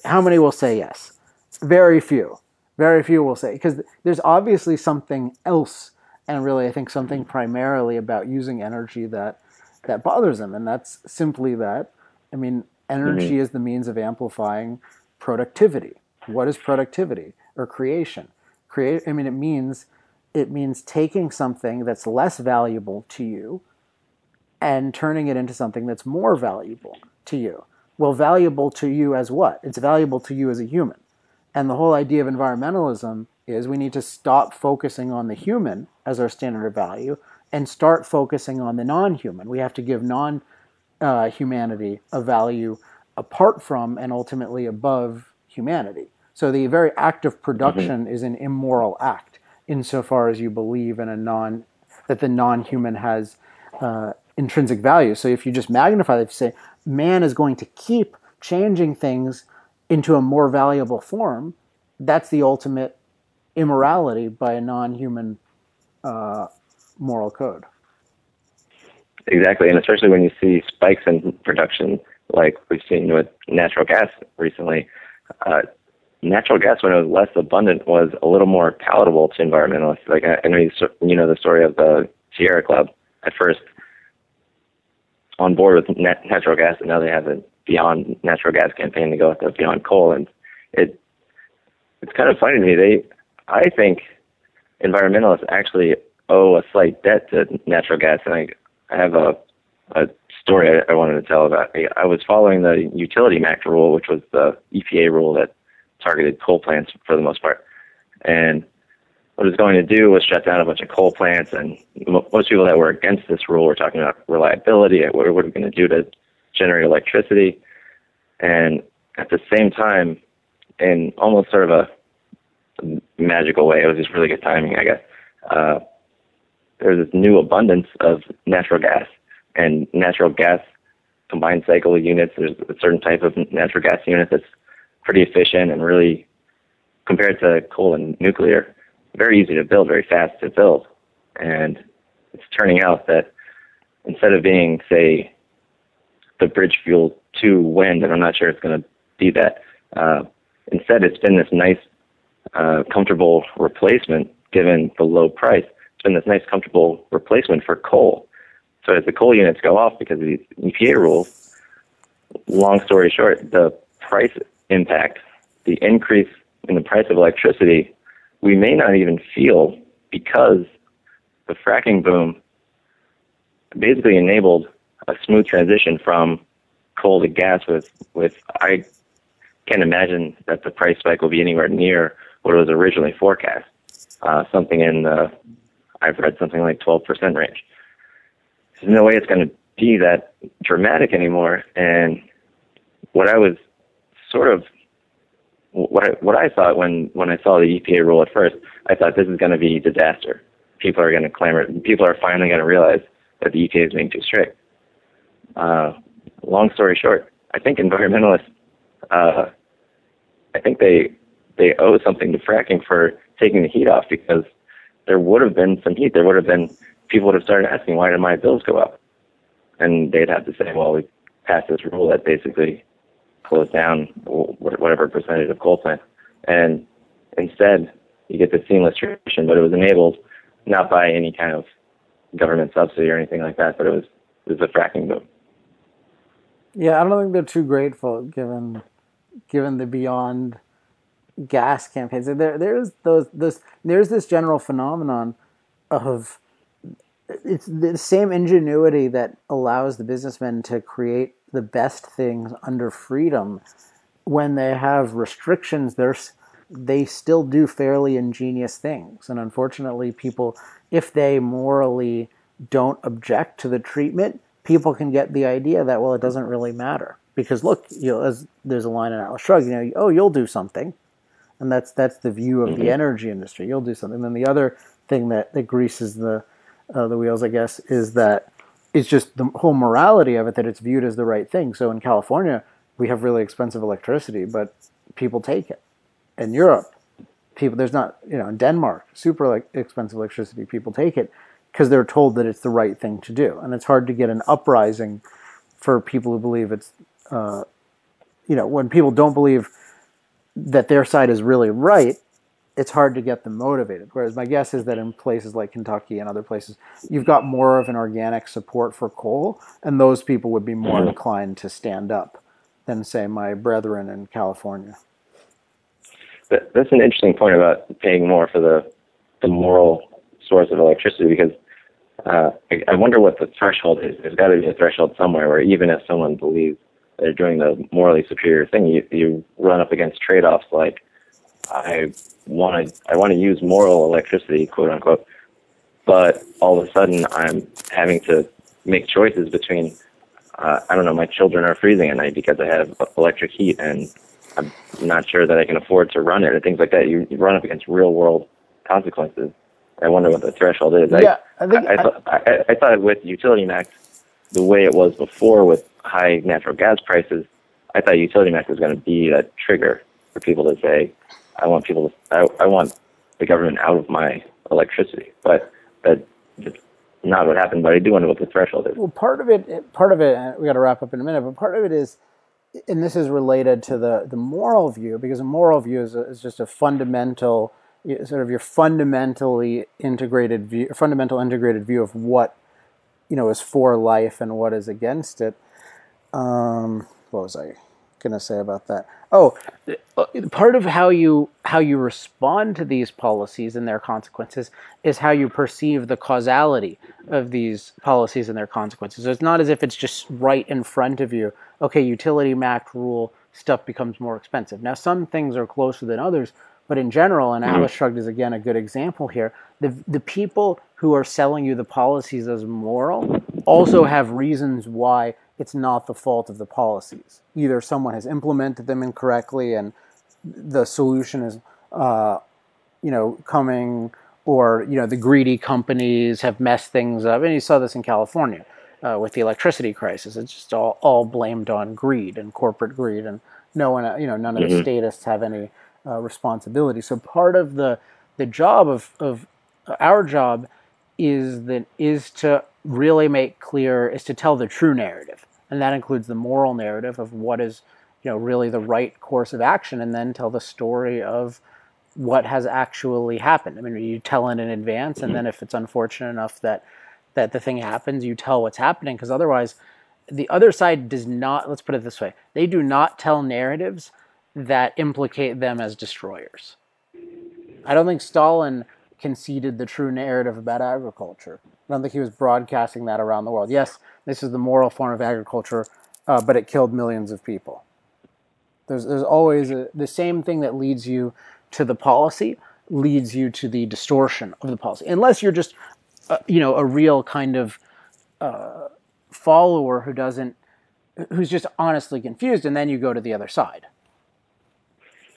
How many will say yes? Very few. Very few will say, because there's obviously something else, and really, I think something primarily about using energy that that bothers them, and that's simply that. I mean, energy mm-hmm. is the means of amplifying productivity. What is productivity or creation? Create. I mean, it means it means taking something that's less valuable to you and turning it into something that's more valuable to you. Well, valuable to you as what? It's valuable to you as a human. And the whole idea of environmentalism is we need to stop focusing on the human as our standard of value and start focusing on the non human. We have to give non uh, humanity a value apart from and ultimately above humanity. So the very act of production mm-hmm. is an immoral act insofar as you believe in a non that the non-human has uh, intrinsic value. So if you just magnify that, you say man is going to keep changing things into a more valuable form, that's the ultimate immorality by a non-human uh, moral code. Exactly, and especially when you see spikes in production, like we've seen with natural gas recently. Uh, natural gas, when it was less abundant, was a little more palatable to environmentalists. Like I, I know you, you know the story of the Sierra Club. At first, on board with nat- natural gas, and now they have a Beyond Natural Gas campaign to go with the Beyond Coal, and it it's kind of funny to me. They, I think, environmentalists actually owe a slight debt to natural gas, and I, I have a a story I, I wanted to tell about. I was following the Utility MACT rule, which was the EPA rule that targeted coal plants for the most part. And what it was going to do was shut down a bunch of coal plants. And most people that were against this rule were talking about reliability, and what it was going to do to generate electricity. And at the same time, in almost sort of a magical way, it was just really good timing, I guess. Uh, there's this new abundance of natural gas and natural gas combined cycle units. There's a certain type of natural gas unit that's pretty efficient and really, compared to coal and nuclear, very easy to build, very fast to build. And it's turning out that instead of being, say, the bridge fuel to wind, and I'm not sure it's going to be that, uh, instead it's been this nice, uh, comfortable replacement given the low price. It's been this nice, comfortable replacement for coal. So as the coal units go off because of these EPA rules, long story short, the price impact, the increase in the price of electricity, we may not even feel because the fracking boom basically enabled a smooth transition from coal to gas with, with I can't imagine that the price spike will be anywhere near what was originally forecast. Uh, something in the, I've read something like 12% range. There's no way it's going to be that dramatic anymore. And what I was sort of what I, what I thought when when I saw the EPA rule at first, I thought this is going to be a disaster. People are going to clamor. People are finally going to realize that the EPA is being too strict. Uh, long story short, I think environmentalists, uh, I think they they owe something to fracking for taking the heat off because there would have been some heat. There would have been people would have started asking why did my bills go up, and they'd have to say, well, we passed this rule that basically closed down whatever percentage of coal plant. and instead you get the seamless transition, but it was enabled not by any kind of government subsidy or anything like that, but it was it was a fracking boom. Yeah, I don't think they're too grateful given given the beyond gas campaigns. There there's those this there's this general phenomenon of it's the same ingenuity that allows the businessmen to create the best things under freedom. When they have restrictions there's they still do fairly ingenious things. And unfortunately people if they morally don't object to the treatment people can get the idea that well it doesn't really matter. Because look you know as there's a line in Atlas Shrugged you know oh you'll do something. And that's that's the view of mm-hmm. the energy industry. You'll do something. And then the other thing that, that greases the uh, the wheels I guess is that it's just the whole morality of it that it's viewed as the right thing. So in California we have really expensive electricity but people take it. In Europe people there's not you know in Denmark super like expensive electricity people take it because they're told that it's the right thing to do, and it's hard to get an uprising for people who believe it's, uh, you know, when people don't believe that their side is really right, it's hard to get them motivated. Whereas my guess is that in places like Kentucky and other places, you've got more of an organic support for coal, and those people would be more inclined to stand up than, say, my brethren in California. That's an interesting point about paying more for the the moral source of electricity because uh, I, I wonder what the threshold is. There's got to be a threshold somewhere where even if someone believes they're doing the morally superior thing, you, you run up against trade-offs like I want to I want to use moral electricity, quote unquote, but all of a sudden I'm having to make choices between uh, I don't know my children are freezing at night because I have electric heat and I'm not sure that I can afford to run it and things like that. You, you run up against real world consequences I wonder what the threshold is. Yeah, I, I think I, I, thought, I, I thought with utility MACT, the way it was before with high natural gas prices, I thought utility MACT was going to be that trigger for people to say, I want people to, I, I want the government out of my electricity. But that's not what happened. But I do wonder what the threshold is. Well, part of it, part of it, we got to wrap up in a minute. But part of it is, and this is related to the the moral view because a moral view is, a, is just a fundamental sort of your fundamentally integrated view, fundamental integrated view of what you know is for life and what is against it. Um, what was I going to say about that? Oh, uh, part of how you how you respond to these policies and their consequences is how you perceive the causality of these policies and their consequences. So it's not as if it's just right in front of you. Okay, utility MACT rule stuff becomes more expensive. Now some things are closer than others, but in general, and Atlas Shrugged is again a good example here, the, the people who are selling you the policies as moral also have reasons why it's not the fault of the policies. Either someone has implemented them incorrectly and the solution is, uh, you know, coming, or, you know, the greedy companies have messed things up. And you saw this in California. Uh, with the electricity crisis. It's just all, all blamed on greed and corporate greed, and no one, you know, none of the mm-hmm. statists have any uh, responsibility. So part of the the job of, of our job is that is to really make clear is to tell the true narrative, and that includes the moral narrative of what is you know really the right course of action, and then tell the story of what has actually happened. I mean, you tell it in advance, and then mm-hmm. if it's unfortunate enough that that the thing happens, you tell what's happening, because otherwise, the other side does not. Let's put it this way: they do not tell narratives that implicate them as destroyers. I don't think Stalin conceded the true narrative about agriculture. I don't think he was broadcasting that around the world. Yes, this is the moral form of agriculture, uh, but it killed millions of people. There's, there's always a, the same thing that leads you to the policy leads you to the distortion of the policy, unless you're just, uh, you know, a real kind of uh, follower who doesn't, who's just honestly confused, and then you go to the other side.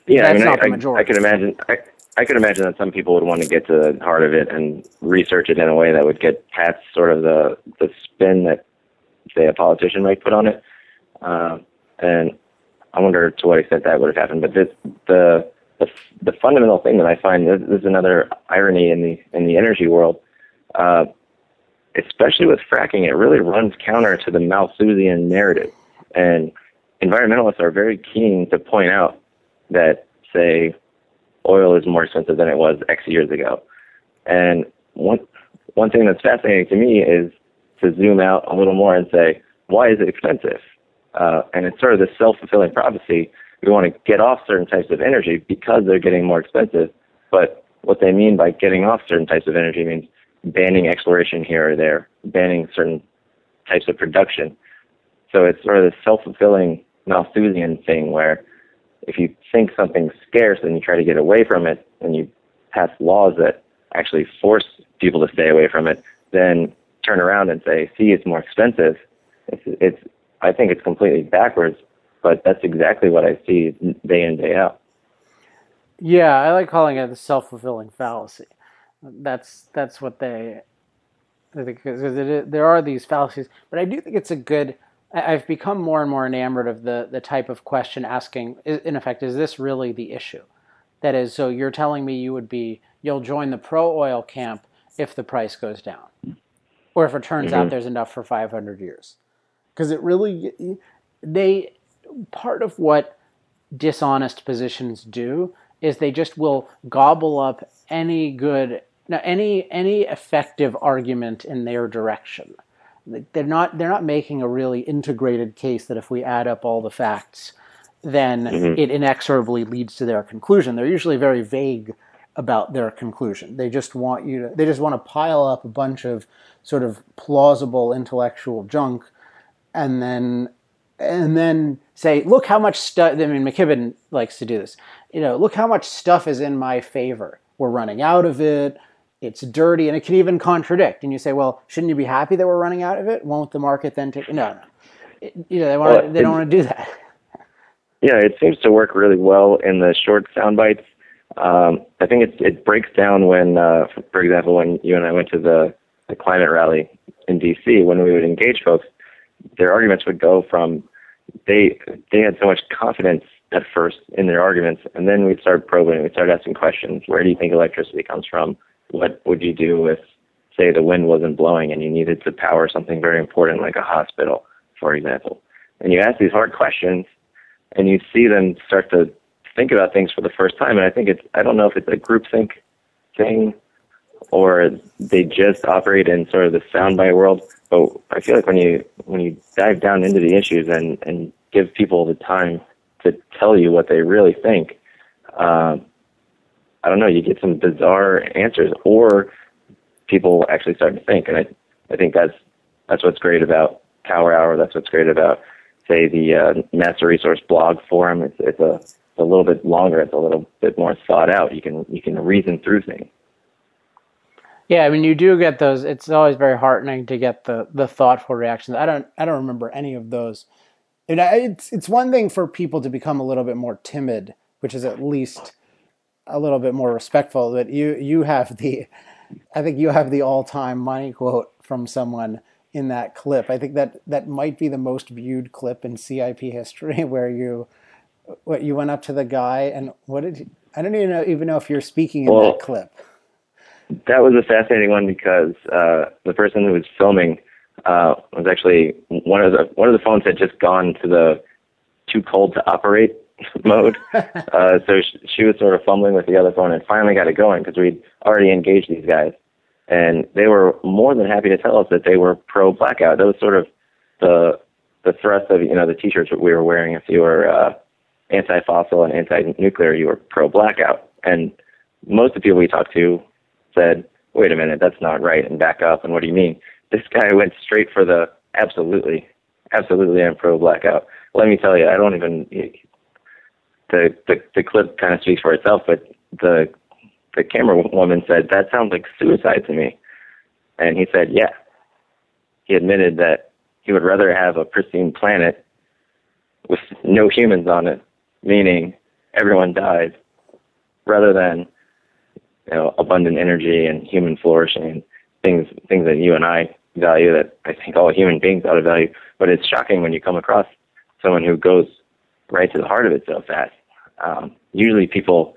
Yeah, That's I mean, not I, the majority. I, I could imagine. I, I could imagine that some people would want to get to the heart of it and research it in a way that would get past sort of the the spin that, say, a politician might put on it. Uh, and I wonder to what extent that would have happened. But this, the the the fundamental thing that I find this, this is another irony in the in the energy world. Uh, especially with fracking, it really runs counter to the Malthusian narrative. And environmentalists are very keen to point out that, say, oil is more expensive than it was X years ago. And one one thing that's fascinating to me is to zoom out a little more and say, why is it expensive? Uh, and it's sort of this self-fulfilling prophecy. We want to get off certain types of energy because they're getting more expensive. But what they mean by getting off certain types of energy means banning exploration here or there, banning certain types of production. So it's sort of this self-fulfilling Malthusian thing where if you think something's scarce and you try to get away from it and you pass laws that actually force people to stay away from it, then turn around and say, see, it's more expensive. It's, it's, I think it's completely backwards, but that's exactly what I see day in, day out. Yeah, I like calling it the self-fulfilling fallacy. That's, that's what they, because there are these fallacies, but I do think it's a good, I've become more and more enamored of the, the type of question asking, in effect, is this really the issue? That is, so you're telling me you would be, you'll join the pro oil camp if the price goes down, or if it turns mm-hmm. out there's enough for 500 years. Because it really, they, part of what dishonest positions do is they just will gobble up any good, now any any effective argument in their direction they're not they're not making a really integrated case that if we add up all the facts, then mm-hmm. it inexorably leads to their conclusion. They're usually very vague about their conclusion. They just want you to they just want to pile up a bunch of sort of plausible intellectual junk and then and then say, look how much stuff I mean McKibben likes to do this. You know, look how much stuff is in my favor. We're running out of it it's dirty and it can even contradict. And you say, well, shouldn't you be happy that we're running out of it? Won't the market then take? No, no. It, you know, they want. Well, they don't want to do that. [LAUGHS] Yeah, it seems to work really well in the short sound bites. Um, I think it it breaks down when, uh, for example, when you and I went to the the climate rally in D.C. When we would engage folks, their arguments would go from they they had so much confidence at first in their arguments, and then we'd start probing. We'd start asking questions. Where do you think electricity comes from? What would you do if, say, the wind wasn't blowing and you needed to power something very important like a hospital, for example? And you ask these hard questions, and you see them start to think about things for the first time. And I think it's I don't know if it's a groupthink thing or they just operate in sort of the soundbite world. But I feel like when you when you dive down into the issues and and give people the time to tell you what they really think, um, I don't know, you get some bizarre answers, or people actually start to think. And I, I think that's that's what's great about Power Hour. That's what's great about, say, the uh, Master Resource Blog Forum. It's it's a it's a little bit longer. It's a little bit more thought out. You can you can reason through things. Yeah, I mean, you do get those. It's always very heartening to get the the thoughtful reactions. I don't I don't remember any of those. And it's it's one thing for people to become a little bit more timid, which is at least a little bit more respectful, but you you have the, I think you have the all time money quote from someone in that clip. I think that that might be the most viewed clip in CIP history, [LAUGHS] where you, what you went up to the guy and what did you, I don't even know even know if you're speaking in well, that clip. That was a fascinating one because uh, the person who was filming uh, was actually one of the one of the phones had just gone to the too cold to operate [LAUGHS] mode. [LAUGHS] uh, so she, she was sort of fumbling with the other phone and finally got it going because we'd already engaged these guys. And they were more than happy to tell us that they were pro blackout. That was sort of the the thrust of you know the t-shirts that we were wearing. If you were uh, anti-fossil and anti-nuclear, you were pro blackout. And most of the people we talked to said, "Wait a minute, that's not right," and back up. And what do you mean? This guy went straight for the absolutely, absolutely, I'm pro blackout. Let me tell you, I don't even the, the the clip kind of speaks for itself, but the the camera woman said that sounds like suicide to me, and he said, yeah. He admitted that he would rather have a pristine planet with no humans on it, meaning everyone dies, rather than you know abundant energy and human flourishing, things things that you and I value that I think all human beings ought to value. But it's shocking when you come across someone who goes right to the heart of it so fast um, usually people,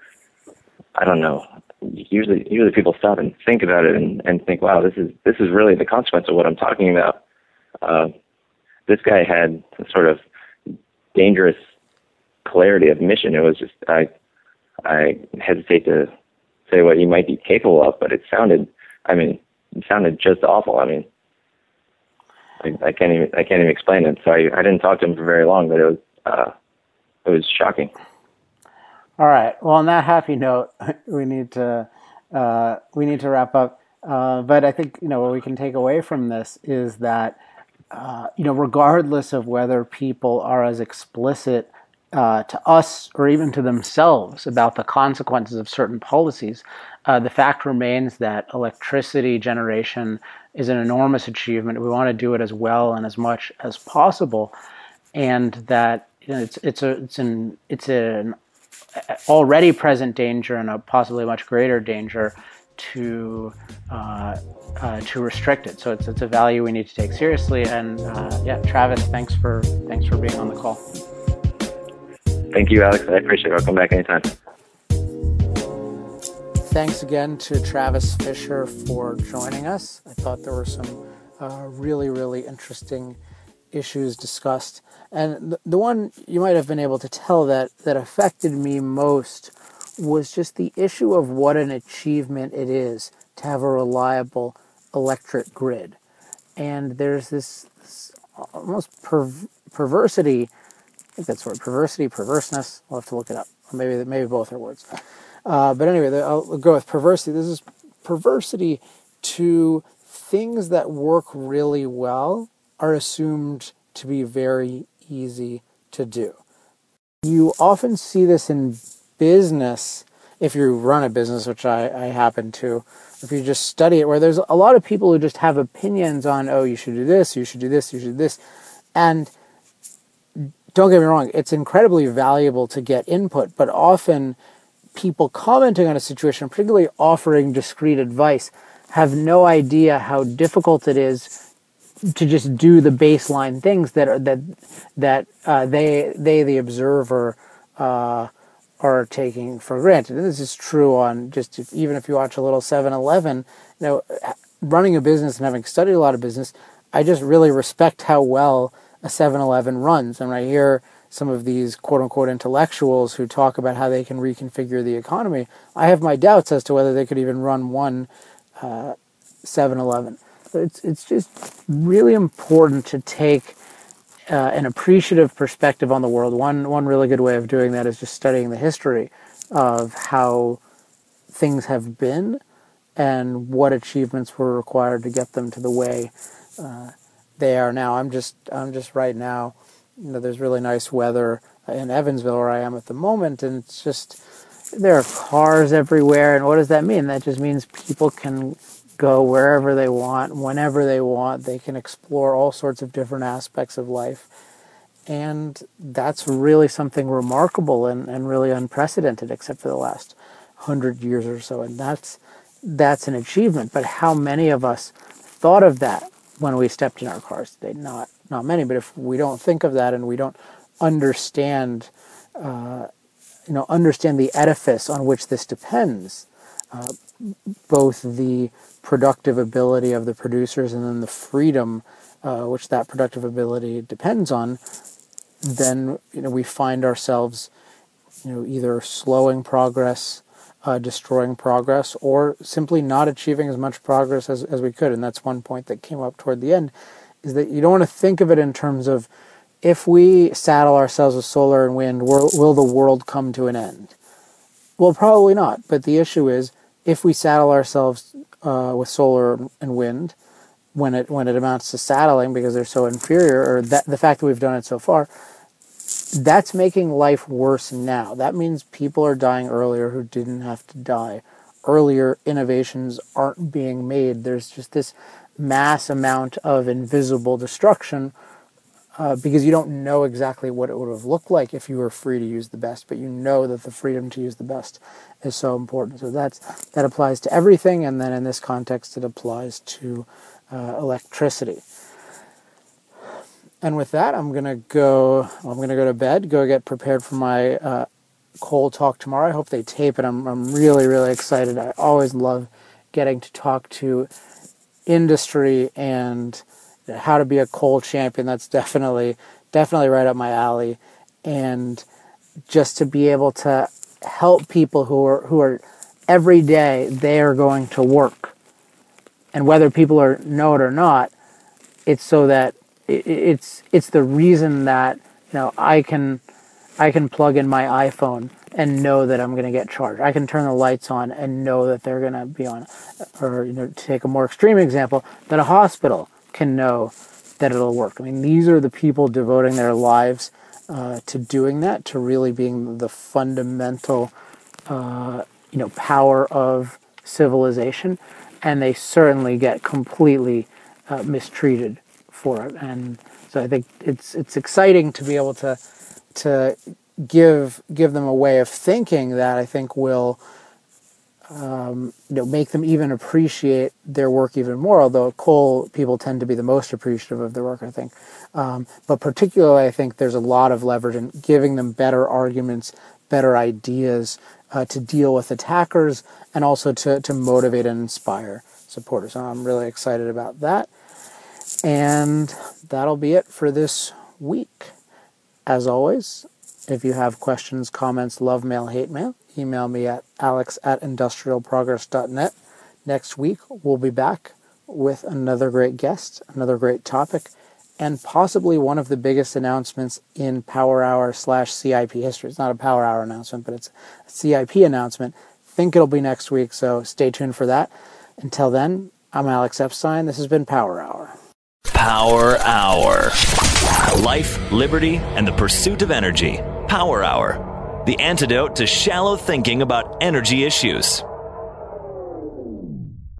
I don't know, usually usually people stop and think about it and, and think, wow, this is this is really the consequence of what I'm talking about. Uh, this guy had sort of dangerous clarity of mission. It was just I I hesitate to say what he might be capable of, but it sounded I mean it sounded just awful. I mean I, I can't even I can't even explain it. So I, I didn't talk to him for very long, but it was uh, it was shocking. All right. Well, on that happy note, [LAUGHS] we need to uh, we need to wrap up. Uh, but I think you know what we can take away from this is that uh, you know regardless of whether people are as explicit uh, to us or even to themselves about the consequences of certain policies, uh, the fact remains that electricity generation is an enormous achievement. We want to do it as well and as much as possible, and that you know, it's it's a it's an it's an already present danger and a possibly much greater danger to uh, uh, to restrict it. So it's it's a value we need to take seriously. And uh, yeah, Travis, thanks for thanks for being on the call. Thank you, Alex. I appreciate it. I'll come back anytime. Thanks again to Travis Fisher for joining us. I thought there were some uh, really really interesting issues discussed. And the, the one you might have been able to tell that, that affected me most was just the issue of what an achievement it is to have a reliable electric grid. And there's this, this almost perv- perversity, I think that's the word, perversity, perverseness. I'll have to look it up. Or maybe, maybe both are words. Uh, but anyway, I'll go with perversity. This is perversity to things that work really well are assumed to be very easy to do. You often see this in business if you run a business, which I, I happen to, if you just study it, where there's a lot of people who just have opinions on, oh, you should do this, you should do this, you should do this. And don't get me wrong, it's incredibly valuable to get input, but often people commenting on a situation, particularly offering discreet advice, have no idea how difficult it is to just do the baseline things that are that that uh, they they the observer uh, are taking for granted. And this is true on just if, even if you watch a little 7-Eleven. You know, running a business and having studied a lot of business, I just really respect how well a 7-Eleven runs. And I hear some of these quote unquote intellectuals who talk about how they can reconfigure the economy. I have my doubts as to whether they could even run one uh, 7-Eleven. It's it's just really important to take uh, an appreciative perspective on the world. One one really good way of doing that is just studying the history of how things have been and what achievements were required to get them to the way uh, they are now. I'm just I'm just right now. You know, there's really nice weather in Evansville where I am at the moment, and it's just there are cars everywhere. And what does that mean? That just means people can go wherever they want, whenever they want. They can explore all sorts of different aspects of life. And that's really something remarkable and, and really unprecedented, except for the last hundred years or so. And that's that's an achievement. But how many of us thought of that when we stepped in our cars today? Not not many. But if we don't think of that and we don't understand, uh, you know, understand the edifice on which this depends, uh, both the productive ability of the producers and then the freedom uh, which that productive ability depends on, then you know we find ourselves you know either slowing progress, uh, destroying progress, or simply not achieving as much progress as, as we could. And that's one point that came up toward the end, is that you don't want to think of it in terms of if we saddle ourselves with solar and wind, will, will the world come to an end? Well, probably not. But the issue is if we saddle ourselves uh, with solar and wind, when it when it amounts to saddling because they're so inferior, or that the fact that we've done it so far, that's making life worse now. That means people are dying earlier who didn't have to die. Earlier innovations aren't being made. There's just this mass amount of invisible destruction uh, because you don't know exactly what it would have looked like if you were free to use the best, but you know that the freedom to use the best is so important. So that's that applies to everything, and then in this context, it applies to uh, electricity. And with that, I'm gonna go. I'm gonna go to bed. Go get prepared for my uh, Coal Talk tomorrow. I hope they tape it. I'm, I'm really, really excited. I always love getting to talk to industry and how to be a coal champion. That's definitely, definitely right up my alley. And just to be able to help people who are, who are every day they are going to work. And whether people are know it or not, it's so that it's it's the reason that you know I can I can plug in my iPhone and know that I'm going to get charged. I can turn the lights on and know that they're going to be on. Or you know, to take a more extreme example, than a hospital can know that it'll work. I mean, these are the people devoting their lives uh, to doing that, to really being the fundamental, uh, you know, power of civilization, and they certainly get completely uh, mistreated for it. And so I think it's it's exciting to be able to to give give them a way of thinking that I think will um, you know make them even appreciate their work even more. Although coal people tend to be the most appreciative of their work, I think. Um, but particularly, I think there's a lot of leverage in giving them better arguments, better ideas uh, to deal with attackers, and also to to motivate and inspire supporters. So I'm really excited about that. And that'll be it for this week. As always, if you have questions, comments, love mail, hate mail, email me at alex at industrialprogress.net. Next week, we'll be back with another great guest, another great topic, and possibly one of the biggest announcements in Power Hour slash CIP history. It's not a Power Hour announcement, but it's a CIP announcement. Think it'll be next week, so stay tuned for that. Until then, I'm Alex Epstein. This has been Power Hour. Power Hour. Life, liberty, and the pursuit of energy. Power Hour. The antidote to shallow thinking about energy issues.